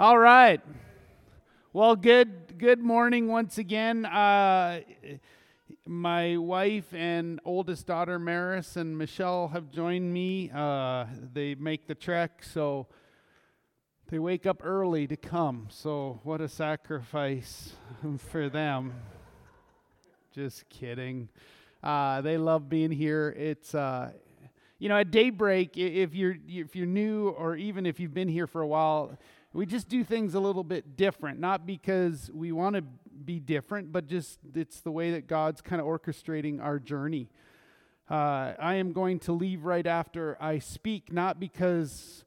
All right. Well, good good morning once again. Uh, my wife and oldest daughter Maris and Michelle have joined me. Uh, they make the trek, so they wake up early to come. So what a sacrifice for them. Just kidding. Uh, they love being here. It's uh, you know at daybreak if you're if you're new or even if you've been here for a while we just do things a little bit different, not because we want to be different, but just it's the way that God's kind of orchestrating our journey. Uh, I am going to leave right after I speak, not because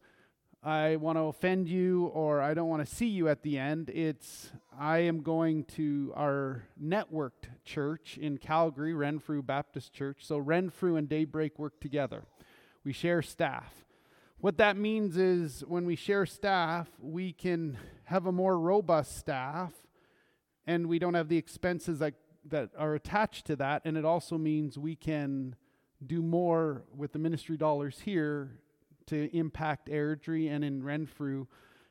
I want to offend you or I don't want to see you at the end. It's I am going to our networked church in Calgary, Renfrew Baptist Church. So Renfrew and Daybreak work together. We share staff. What that means is when we share staff, we can have a more robust staff and we don't have the expenses that, that are attached to that. And it also means we can do more with the ministry dollars here to impact Airdrie and in Renfrew,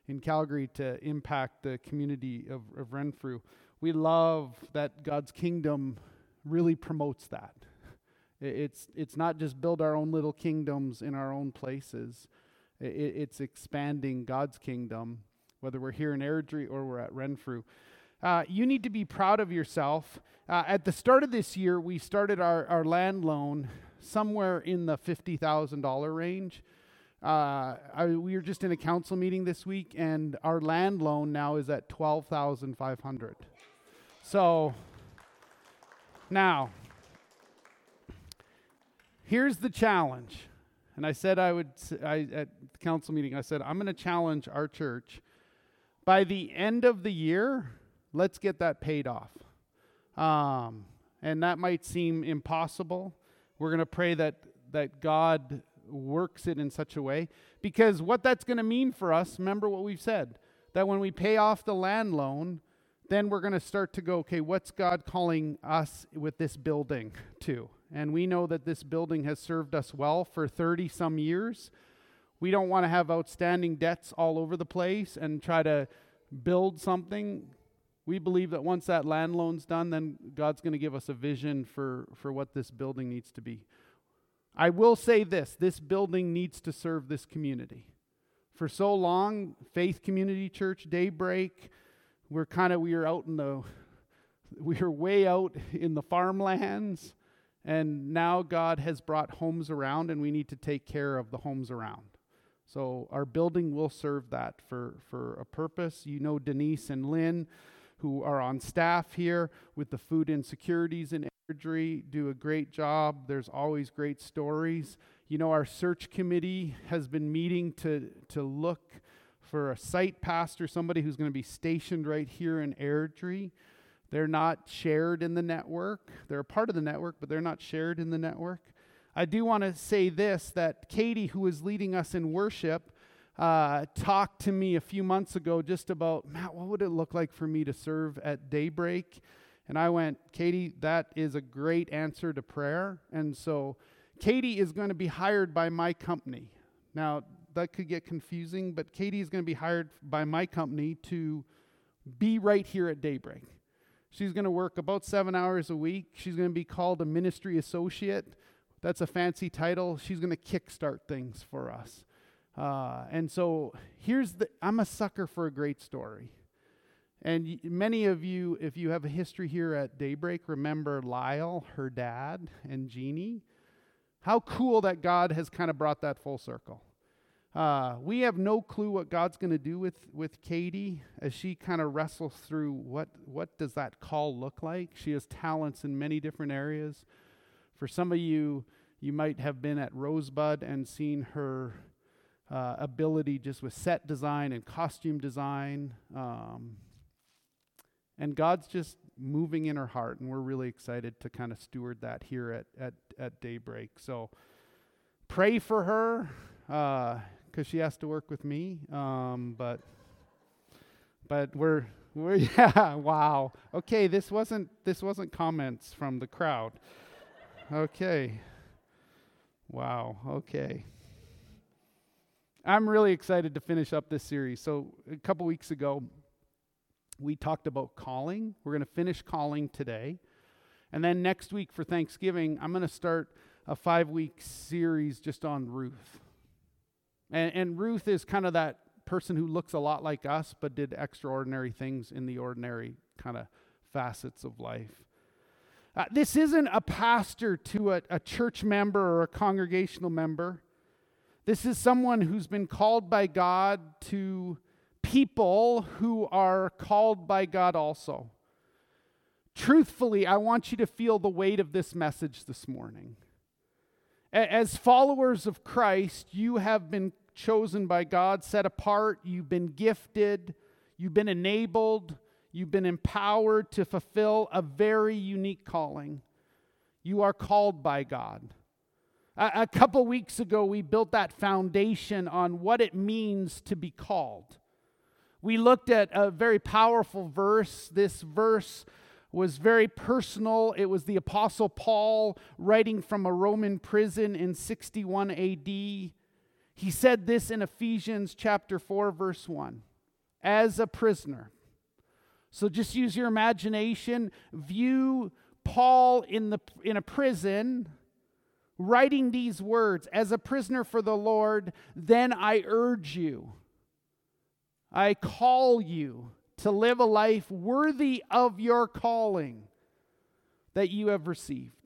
in Calgary, to impact the community of, of Renfrew. We love that God's kingdom really promotes that. It's, it's not just build our own little kingdoms in our own places it, it's expanding God's kingdom, whether we're here in Airdrie or we're at Renfrew. Uh, you need to be proud of yourself. Uh, at the start of this year, we started our, our land loan somewhere in the $50,000 range. Uh, I, we were just in a council meeting this week, and our land loan now is at 12500 So, now, here's the challenge and I said I would, I, at the council meeting, I said, I'm going to challenge our church. By the end of the year, let's get that paid off. Um, and that might seem impossible. We're going to pray that, that God works it in such a way. Because what that's going to mean for us, remember what we've said, that when we pay off the land loan, then we're going to start to go, okay, what's God calling us with this building to? And we know that this building has served us well for 30 some years. We don't want to have outstanding debts all over the place and try to build something. We believe that once that land loan's done, then God's going to give us a vision for, for what this building needs to be. I will say this this building needs to serve this community. For so long, Faith Community Church, Daybreak, we're kind of, we are out in the, we are way out in the farmlands and now God has brought homes around, and we need to take care of the homes around. So our building will serve that for, for a purpose. You know Denise and Lynn, who are on staff here with the food insecurities and imagery, do a great job. There's always great stories. You know, our search committee has been meeting to, to look for a site pastor, somebody who's going to be stationed right here in Airdrie. They're not shared in the network. They're a part of the network, but they're not shared in the network. I do want to say this that Katie, who is leading us in worship, uh, talked to me a few months ago just about, Matt, what would it look like for me to serve at daybreak? And I went, Katie, that is a great answer to prayer. And so Katie is going to be hired by my company. Now, that could get confusing, but Katie is going to be hired by my company to be right here at daybreak. She's going to work about seven hours a week. She's going to be called a ministry associate. That's a fancy title. She's going to kickstart things for us. Uh, and so here's the I'm a sucker for a great story. And y- many of you, if you have a history here at Daybreak, remember Lyle, her dad, and Jeannie. How cool that God has kind of brought that full circle. Uh, we have no clue what God's going to do with, with Katie as she kind of wrestles through what, what does that call look like. She has talents in many different areas. For some of you, you might have been at Rosebud and seen her uh, ability just with set design and costume design. Um, and God's just moving in her heart, and we're really excited to kind of steward that here at, at, at Daybreak. So pray for her. Uh, because she has to work with me. Um, but but we're we're yeah wow okay this wasn't this wasn't comments from the crowd. Okay. Wow. Okay. I'm really excited to finish up this series. So, a couple weeks ago, we talked about calling. We're going to finish calling today. And then next week for Thanksgiving, I'm going to start a five week series just on Ruth. And, and Ruth is kind of that person who looks a lot like us, but did extraordinary things in the ordinary kind of facets of life. Uh, this isn't a pastor to a, a church member or a congregational member. This is someone who's been called by God to people who are called by God also. Truthfully, I want you to feel the weight of this message this morning. As followers of Christ, you have been chosen by God, set apart, you've been gifted, you've been enabled, you've been empowered to fulfill a very unique calling. You are called by God. A, a couple weeks ago, we built that foundation on what it means to be called. We looked at a very powerful verse. This verse was very personal. It was the Apostle Paul writing from a Roman prison in 61 AD. He said this in Ephesians chapter 4, verse 1 as a prisoner. So just use your imagination, view Paul in, the, in a prison writing these words as a prisoner for the Lord, then I urge you, I call you to live a life worthy of your calling that you have received.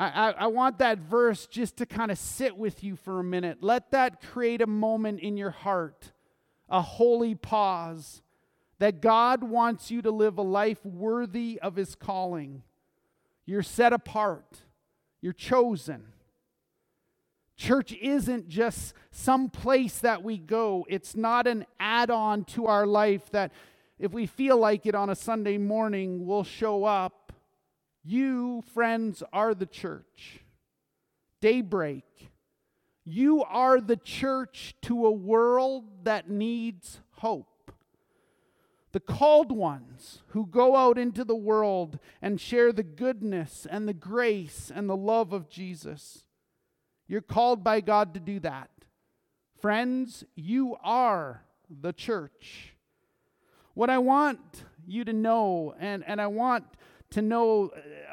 I, I, I, want that verse just to kind of sit with you for a minute. Let that create a moment in your heart, a holy pause, that God wants you to live a life worthy of his calling. You're set apart, you're chosen. Church isn't just some place that we go. It's not an add on to our life that if we feel like it on a Sunday morning, we'll show up. You, friends, are the church. Daybreak. You are the church to a world that needs hope. The called ones who go out into the world and share the goodness and the grace and the love of Jesus. You're called by God to do that. Friends, you are the church. What I want you to know, and, and I want to know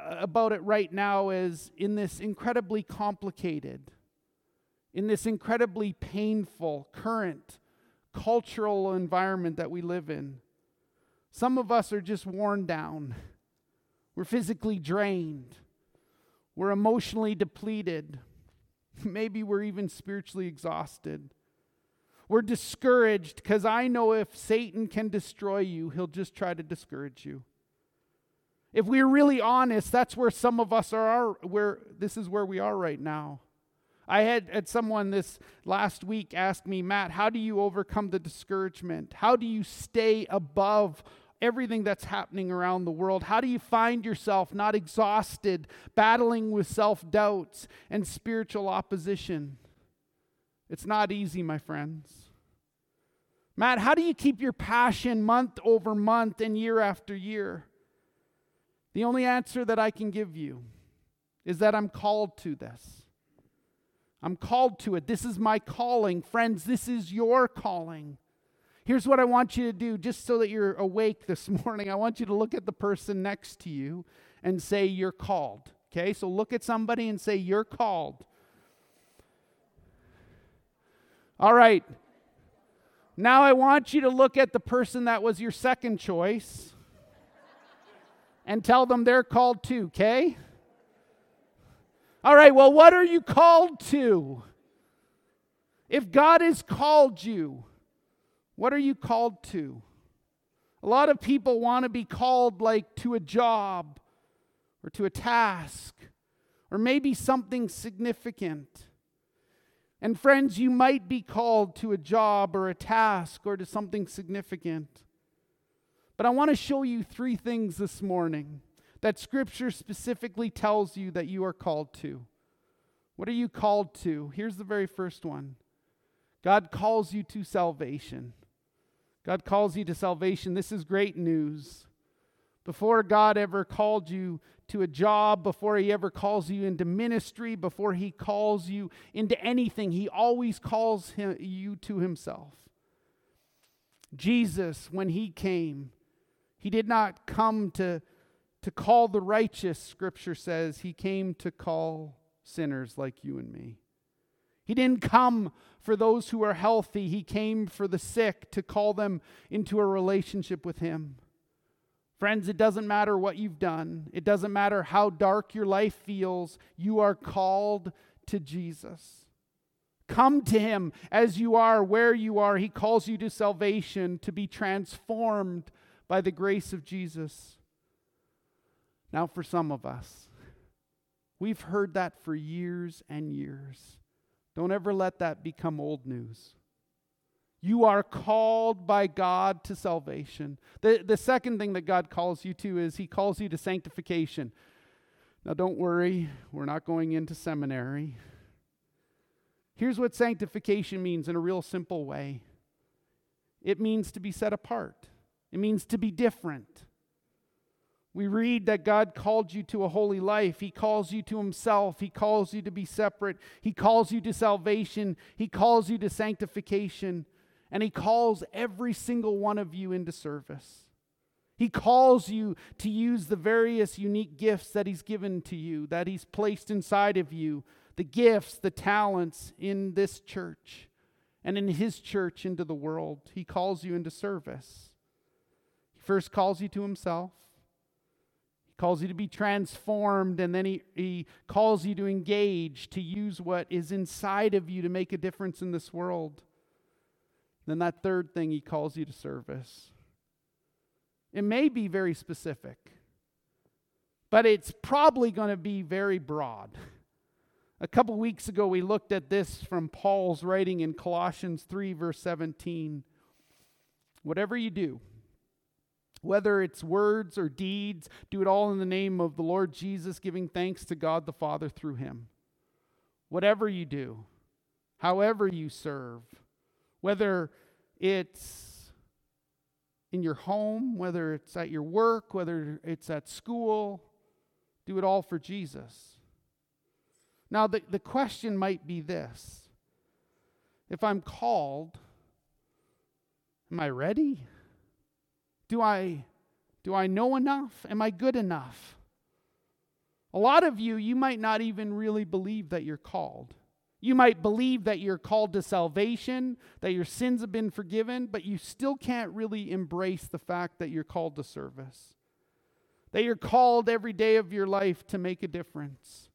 about it right now, is in this incredibly complicated, in this incredibly painful current cultural environment that we live in. Some of us are just worn down. We're physically drained. We're emotionally depleted. Maybe we're even spiritually exhausted. We're discouraged because I know if Satan can destroy you, he'll just try to discourage you. If we're really honest, that's where some of us are, where this is where we are right now. I had, had someone this last week ask me, Matt, how do you overcome the discouragement? How do you stay above everything that's happening around the world? How do you find yourself not exhausted, battling with self doubts and spiritual opposition? It's not easy, my friends. Matt, how do you keep your passion month over month and year after year? The only answer that I can give you is that I'm called to this. I'm called to it. This is my calling. Friends, this is your calling. Here's what I want you to do, just so that you're awake this morning. I want you to look at the person next to you and say, You're called. Okay, so look at somebody and say, You're called. All right. Now I want you to look at the person that was your second choice and tell them they're called too, okay? All right, well, what are you called to? If God has called you, what are you called to? A lot of people want to be called like to a job or to a task or maybe something significant. And friends, you might be called to a job or a task or to something significant. But I want to show you three things this morning that Scripture specifically tells you that you are called to. What are you called to? Here's the very first one God calls you to salvation. God calls you to salvation. This is great news. Before God ever called you to a job, before He ever calls you into ministry, before He calls you into anything, He always calls him, you to Himself. Jesus, when He came, He did not come to, to call the righteous, Scripture says. He came to call sinners like you and me. He didn't come for those who are healthy, He came for the sick to call them into a relationship with Him. Friends, it doesn't matter what you've done, it doesn't matter how dark your life feels, you are called to Jesus. Come to him as you are, where you are. He calls you to salvation, to be transformed by the grace of Jesus. Now, for some of us, we've heard that for years and years. Don't ever let that become old news. You are called by God to salvation. The, the second thing that God calls you to is He calls you to sanctification. Now, don't worry, we're not going into seminary. Here's what sanctification means in a real simple way it means to be set apart, it means to be different. We read that God called you to a holy life. He calls you to Himself. He calls you to be separate. He calls you to salvation. He calls you to sanctification. And He calls every single one of you into service. He calls you to use the various unique gifts that He's given to you, that He's placed inside of you, the gifts, the talents in this church and in His church into the world. He calls you into service. First calls you to Himself, He calls you to be transformed, and then He, he calls you to engage, to use what is inside of you to make a difference in this world. Then that third thing, he calls you to service. It may be very specific, but it's probably going to be very broad. A couple weeks ago, we looked at this from Paul's writing in Colossians 3, verse 17. Whatever you do, whether it's words or deeds, do it all in the name of the Lord Jesus, giving thanks to God the Father through him. Whatever you do, however you serve, whether it's in your home, whether it's at your work, whether it's at school, do it all for Jesus. Now, the, the question might be this If I'm called, am I ready? Do I, do I know enough? Am I good enough? A lot of you, you might not even really believe that you're called. You might believe that you're called to salvation, that your sins have been forgiven, but you still can't really embrace the fact that you're called to service. That you're called every day of your life to make a difference.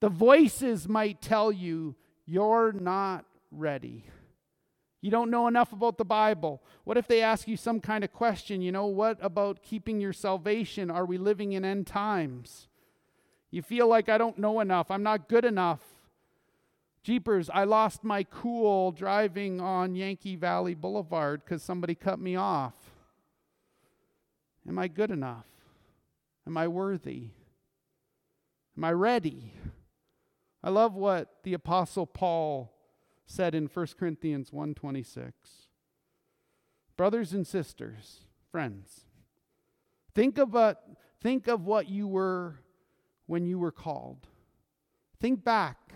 The voices might tell you you're not ready. You don't know enough about the Bible. What if they ask you some kind of question? You know, what about keeping your salvation? Are we living in end times? You feel like I don't know enough. I'm not good enough. Jeepers, I lost my cool driving on Yankee Valley Boulevard because somebody cut me off. Am I good enough? Am I worthy? Am I ready? I love what the apostle Paul said in 1 Corinthians 1:26. Brothers and sisters, friends, think about think of what you were when you were called. Think back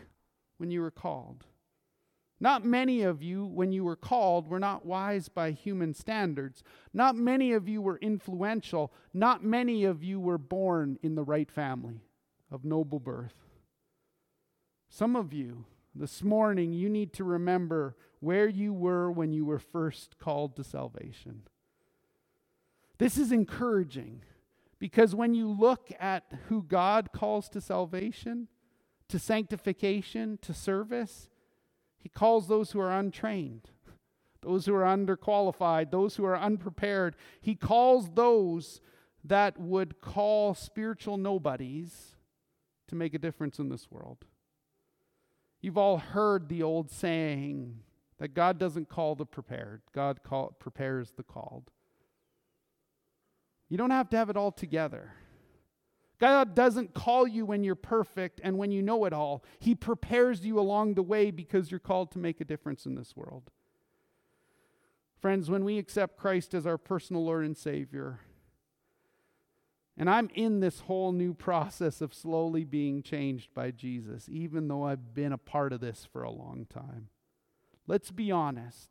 when you were called. Not many of you, when you were called, were not wise by human standards. Not many of you were influential. Not many of you were born in the right family of noble birth. Some of you, this morning, you need to remember where you were when you were first called to salvation. This is encouraging because when you look at who God calls to salvation, to sanctification, to service, he calls those who are untrained, those who are underqualified, those who are unprepared. He calls those that would call spiritual nobodies to make a difference in this world. You've all heard the old saying that God doesn't call the prepared, God call, prepares the called. You don't have to have it all together. God doesn't call you when you're perfect and when you know it all. He prepares you along the way because you're called to make a difference in this world. Friends, when we accept Christ as our personal Lord and Savior, And I'm in this whole new process of slowly being changed by Jesus, even though I've been a part of this for a long time. Let's be honest.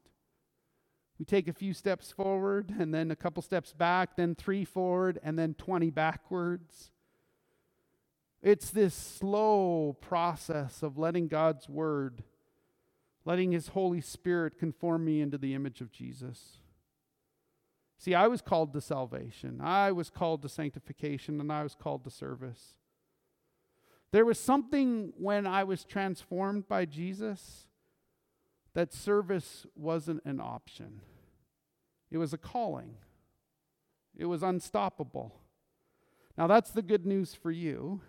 We take a few steps forward and then a couple steps back, then three forward, and then 20 backwards. It's this slow process of letting God's word, letting His Holy Spirit conform me into the image of Jesus. See, I was called to salvation, I was called to sanctification, and I was called to service. There was something when I was transformed by Jesus that service wasn't an option, it was a calling, it was unstoppable. Now, that's the good news for you.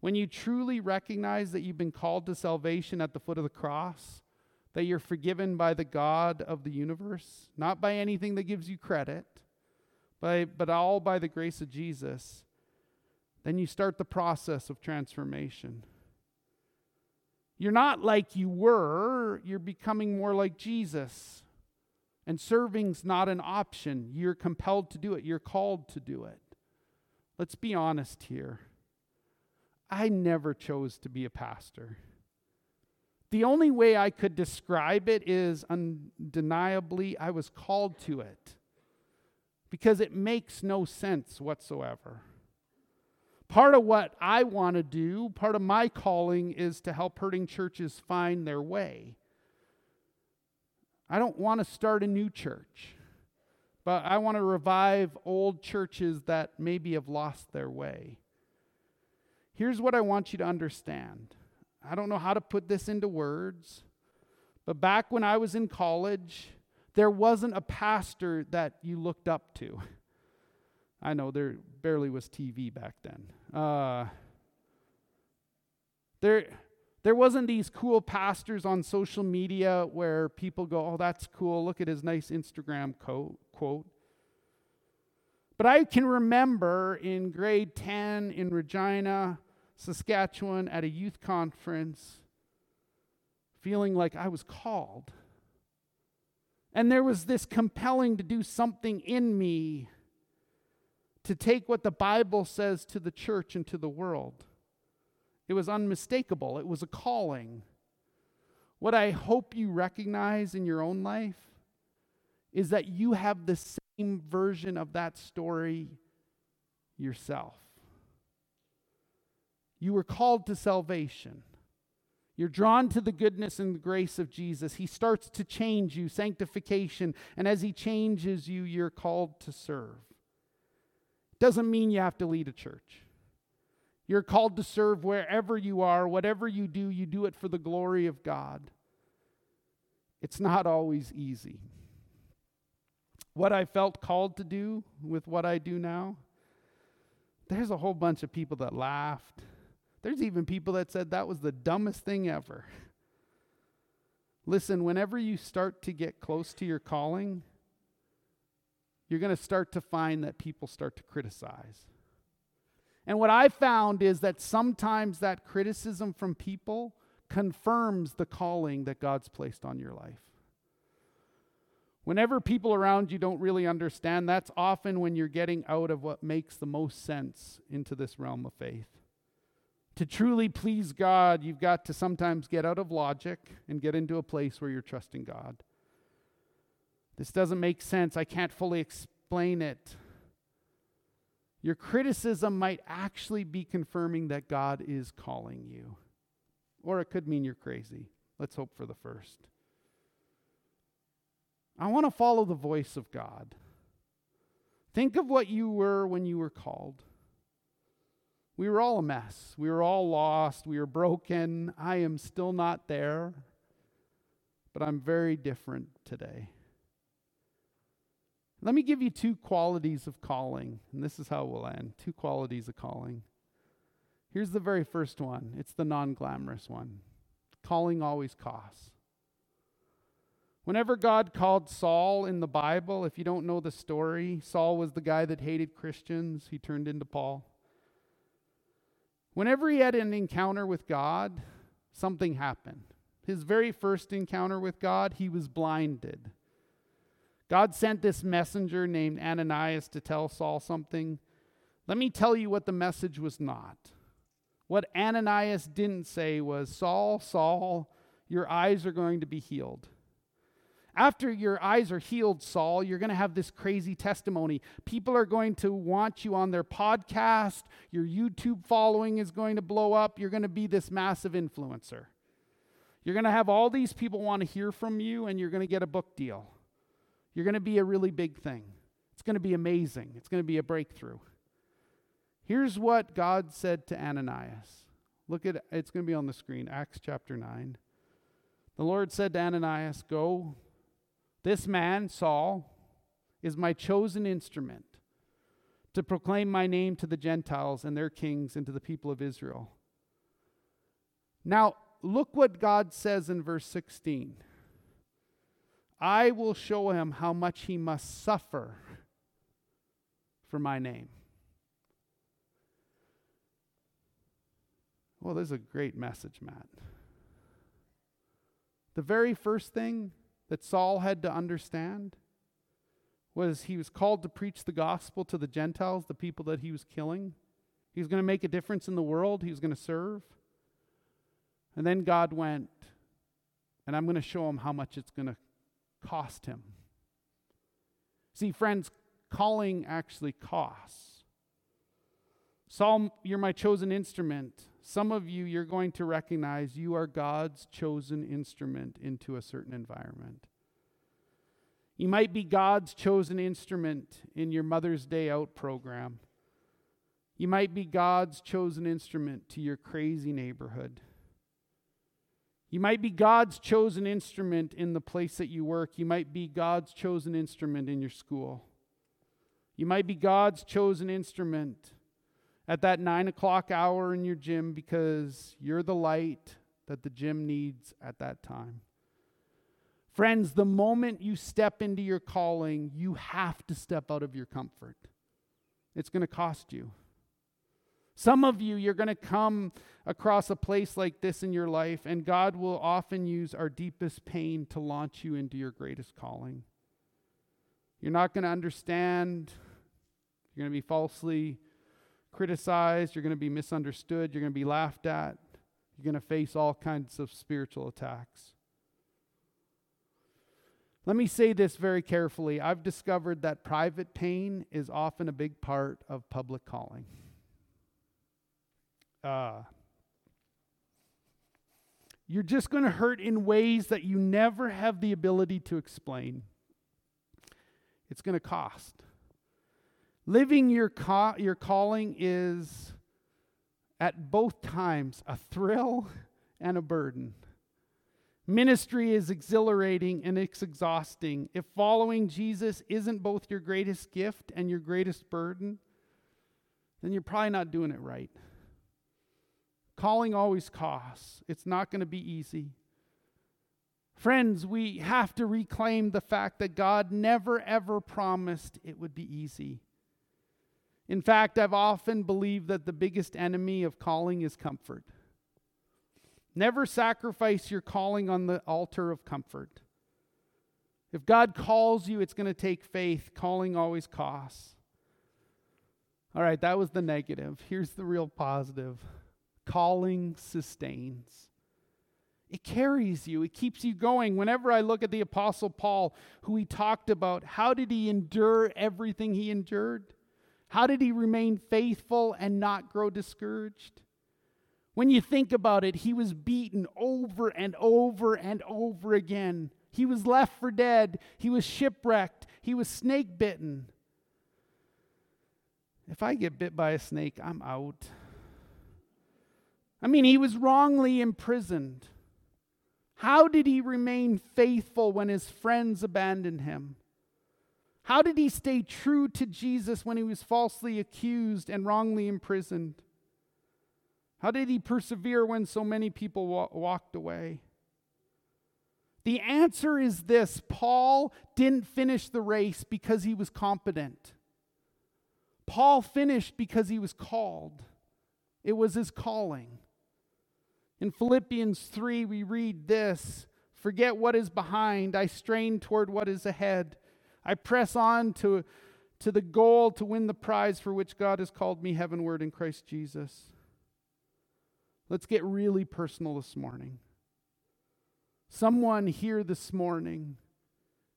When you truly recognize that you've been called to salvation at the foot of the cross, that you're forgiven by the God of the universe, not by anything that gives you credit, by, but all by the grace of Jesus, then you start the process of transformation. You're not like you were, you're becoming more like Jesus. And serving's not an option. You're compelled to do it, you're called to do it. Let's be honest here. I never chose to be a pastor. The only way I could describe it is undeniably I was called to it because it makes no sense whatsoever. Part of what I want to do, part of my calling is to help hurting churches find their way. I don't want to start a new church, but I want to revive old churches that maybe have lost their way. Here's what I want you to understand I don't know how to put this into words, but back when I was in college, there wasn't a pastor that you looked up to. I know there barely was TV back then. Uh, there, there wasn't these cool pastors on social media where people go, "Oh, that's cool. Look at his nice Instagram co- quote." But I can remember in grade 10 in Regina, Saskatchewan, at a youth conference, feeling like I was called. And there was this compelling to do something in me to take what the Bible says to the church and to the world. It was unmistakable, it was a calling. What I hope you recognize in your own life is that you have the same version of that story yourself. You were called to salvation. You're drawn to the goodness and the grace of Jesus. He starts to change you, sanctification. And as He changes you, you're called to serve. Doesn't mean you have to lead a church. You're called to serve wherever you are, whatever you do, you do it for the glory of God. It's not always easy. What I felt called to do with what I do now, there's a whole bunch of people that laughed. There's even people that said that was the dumbest thing ever. Listen, whenever you start to get close to your calling, you're going to start to find that people start to criticize. And what I found is that sometimes that criticism from people confirms the calling that God's placed on your life. Whenever people around you don't really understand, that's often when you're getting out of what makes the most sense into this realm of faith. To truly please God, you've got to sometimes get out of logic and get into a place where you're trusting God. This doesn't make sense. I can't fully explain it. Your criticism might actually be confirming that God is calling you. Or it could mean you're crazy. Let's hope for the first. I want to follow the voice of God. Think of what you were when you were called. We were all a mess. We were all lost. We were broken. I am still not there, but I'm very different today. Let me give you two qualities of calling, and this is how we'll end. Two qualities of calling. Here's the very first one it's the non glamorous one. Calling always costs. Whenever God called Saul in the Bible, if you don't know the story, Saul was the guy that hated Christians. He turned into Paul. Whenever he had an encounter with God, something happened. His very first encounter with God, he was blinded. God sent this messenger named Ananias to tell Saul something. Let me tell you what the message was not. What Ananias didn't say was, Saul, Saul, your eyes are going to be healed. After your eyes are healed, Saul, you're going to have this crazy testimony. People are going to want you on their podcast. Your YouTube following is going to blow up. You're going to be this massive influencer. You're going to have all these people want to hear from you, and you're going to get a book deal. You're going to be a really big thing. It's going to be amazing. It's going to be a breakthrough. Here's what God said to Ananias. Look at it's going to be on the screen, Acts chapter 9. The Lord said to Ananias, Go this man, Saul, is my chosen instrument to proclaim my name to the Gentiles and their kings and to the people of Israel. Now, look what God says in verse 16 I will show him how much he must suffer for my name. Well, this is a great message, Matt. The very first thing that Saul had to understand was he was called to preach the gospel to the Gentiles, the people that he was killing. He was going to make a difference in the world, he was going to serve. And then God went, and I'm going to show him how much it's going to cost him. See, friends, calling actually costs. Saul, you're my chosen instrument. Some of you, you're going to recognize you are God's chosen instrument into a certain environment. You might be God's chosen instrument in your Mother's Day Out program. You might be God's chosen instrument to your crazy neighborhood. You might be God's chosen instrument in the place that you work. You might be God's chosen instrument in your school. You might be God's chosen instrument at that nine o'clock hour in your gym because you're the light that the gym needs at that time. Friends, the moment you step into your calling, you have to step out of your comfort. It's going to cost you. Some of you, you're going to come across a place like this in your life, and God will often use our deepest pain to launch you into your greatest calling. You're not going to understand. You're going to be falsely criticized, you're going to be misunderstood, you're going to be laughed at, you're going to face all kinds of spiritual attacks. Let me say this very carefully. I've discovered that private pain is often a big part of public calling. Uh, you're just going to hurt in ways that you never have the ability to explain. It's going to cost. Living your, ca- your calling is at both times a thrill and a burden. Ministry is exhilarating and it's exhausting. If following Jesus isn't both your greatest gift and your greatest burden, then you're probably not doing it right. Calling always costs, it's not going to be easy. Friends, we have to reclaim the fact that God never ever promised it would be easy. In fact, I've often believed that the biggest enemy of calling is comfort. Never sacrifice your calling on the altar of comfort. If God calls you, it's going to take faith. Calling always costs. All right, that was the negative. Here's the real positive calling sustains. It carries you, it keeps you going. Whenever I look at the Apostle Paul, who he talked about, how did he endure everything he endured? How did he remain faithful and not grow discouraged? When you think about it, he was beaten over and over and over again. He was left for dead. He was shipwrecked. He was snake bitten. If I get bit by a snake, I'm out. I mean, he was wrongly imprisoned. How did he remain faithful when his friends abandoned him? How did he stay true to Jesus when he was falsely accused and wrongly imprisoned? How did he persevere when so many people wa- walked away? The answer is this Paul didn't finish the race because he was competent. Paul finished because he was called. It was his calling. In Philippians 3, we read this Forget what is behind, I strain toward what is ahead. I press on to, to the goal to win the prize for which God has called me heavenward in Christ Jesus. Let's get really personal this morning. Someone here this morning,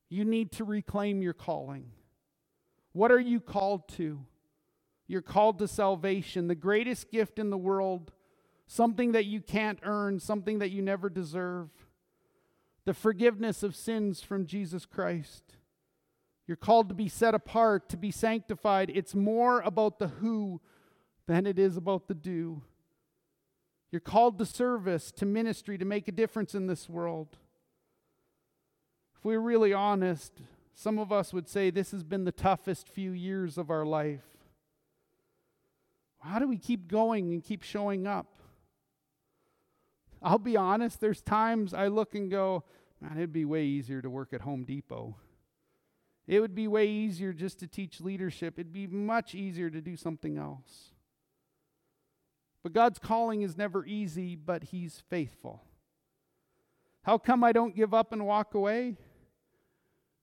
you need to reclaim your calling. What are you called to? You're called to salvation, the greatest gift in the world, something that you can't earn, something that you never deserve. The forgiveness of sins from Jesus Christ. You're called to be set apart, to be sanctified. It's more about the who than it is about the do. You're called to service, to ministry, to make a difference in this world. If we're really honest, some of us would say this has been the toughest few years of our life. How do we keep going and keep showing up? I'll be honest, there's times I look and go, man, it'd be way easier to work at Home Depot. It would be way easier just to teach leadership. It'd be much easier to do something else. But God's calling is never easy, but He's faithful. How come I don't give up and walk away?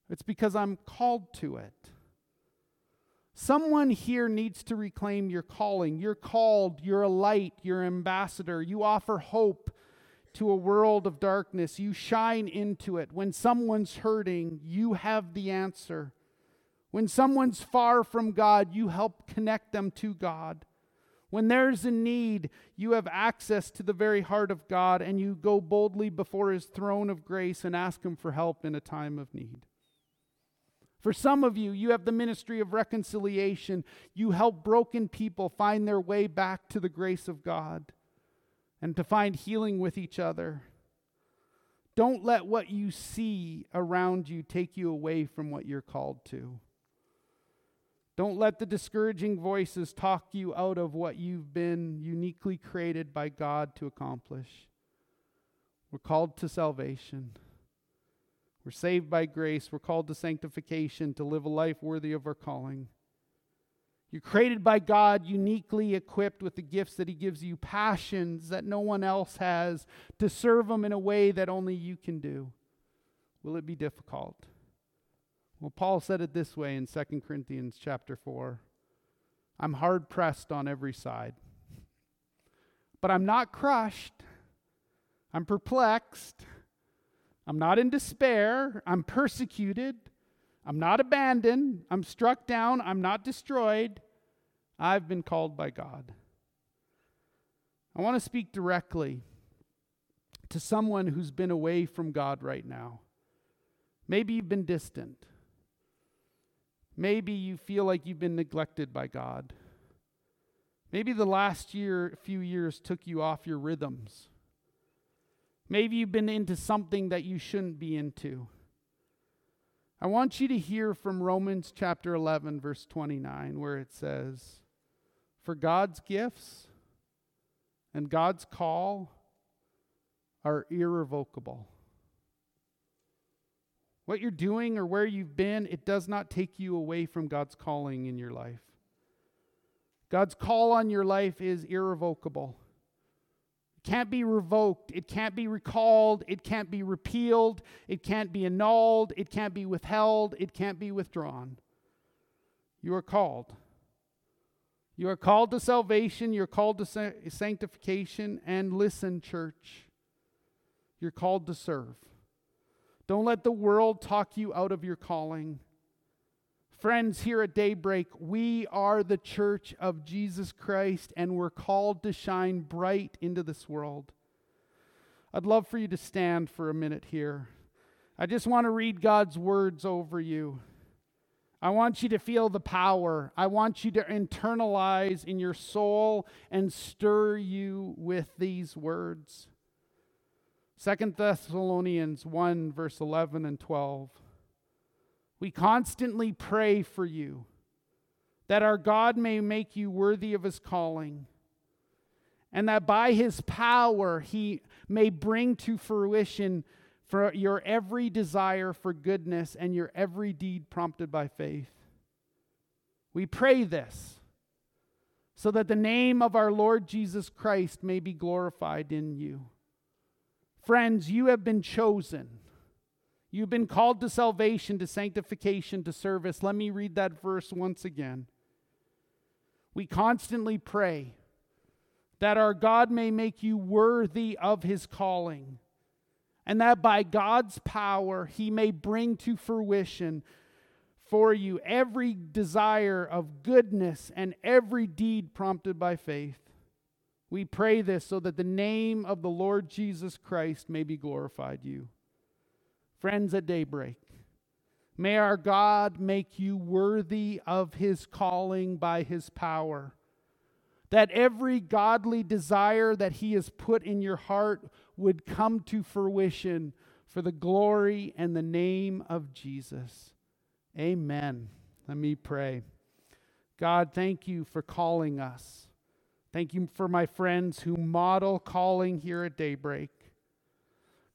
It's because I'm called to it. Someone here needs to reclaim your calling. You're called, you're a light, you're an ambassador. You offer hope to a world of darkness. You shine into it. When someone's hurting, you have the answer. When someone's far from God, you help connect them to God. When there's a need, you have access to the very heart of God and you go boldly before his throne of grace and ask him for help in a time of need. For some of you, you have the ministry of reconciliation. You help broken people find their way back to the grace of God and to find healing with each other. Don't let what you see around you take you away from what you're called to. Don't let the discouraging voices talk you out of what you've been uniquely created by God to accomplish. We're called to salvation. We're saved by grace. We're called to sanctification, to live a life worthy of our calling. You're created by God, uniquely equipped with the gifts that He gives you, passions that no one else has, to serve Him in a way that only you can do. Will it be difficult? Well, Paul said it this way in 2 Corinthians chapter 4 I'm hard pressed on every side, but I'm not crushed. I'm perplexed. I'm not in despair. I'm persecuted. I'm not abandoned. I'm struck down. I'm not destroyed. I've been called by God. I want to speak directly to someone who's been away from God right now. Maybe you've been distant. Maybe you feel like you've been neglected by God. Maybe the last year, few years took you off your rhythms. Maybe you've been into something that you shouldn't be into. I want you to hear from Romans chapter 11, verse 29, where it says, For God's gifts and God's call are irrevocable. What you're doing or where you've been, it does not take you away from God's calling in your life. God's call on your life is irrevocable can't be revoked, it can't be recalled, it can't be repealed, it can't be annulled, it can't be withheld, it can't be withdrawn. You are called. You are called to salvation, you're called to sanctification, and listen, church, you're called to serve. Don't let the world talk you out of your calling. Friends, here at Daybreak, we are the church of Jesus Christ and we're called to shine bright into this world. I'd love for you to stand for a minute here. I just want to read God's words over you. I want you to feel the power. I want you to internalize in your soul and stir you with these words. Second Thessalonians 1, verse 11 and 12. We constantly pray for you that our God may make you worthy of his calling, and that by his power he may bring to fruition for your every desire for goodness and your every deed prompted by faith. We pray this so that the name of our Lord Jesus Christ may be glorified in you. Friends, you have been chosen. You've been called to salvation, to sanctification, to service. Let me read that verse once again. We constantly pray that our God may make you worthy of his calling, and that by God's power he may bring to fruition for you every desire of goodness and every deed prompted by faith. We pray this so that the name of the Lord Jesus Christ may be glorified you. Friends at daybreak, may our God make you worthy of his calling by his power. That every godly desire that he has put in your heart would come to fruition for the glory and the name of Jesus. Amen. Let me pray. God, thank you for calling us. Thank you for my friends who model calling here at daybreak.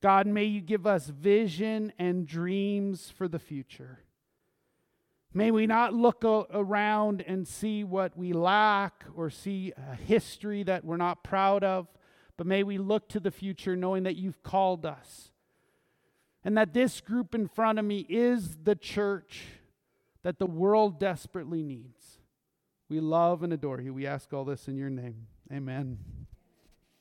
God, may you give us vision and dreams for the future. May we not look around and see what we lack or see a history that we're not proud of, but may we look to the future knowing that you've called us and that this group in front of me is the church that the world desperately needs. We love and adore you. We ask all this in your name. Amen.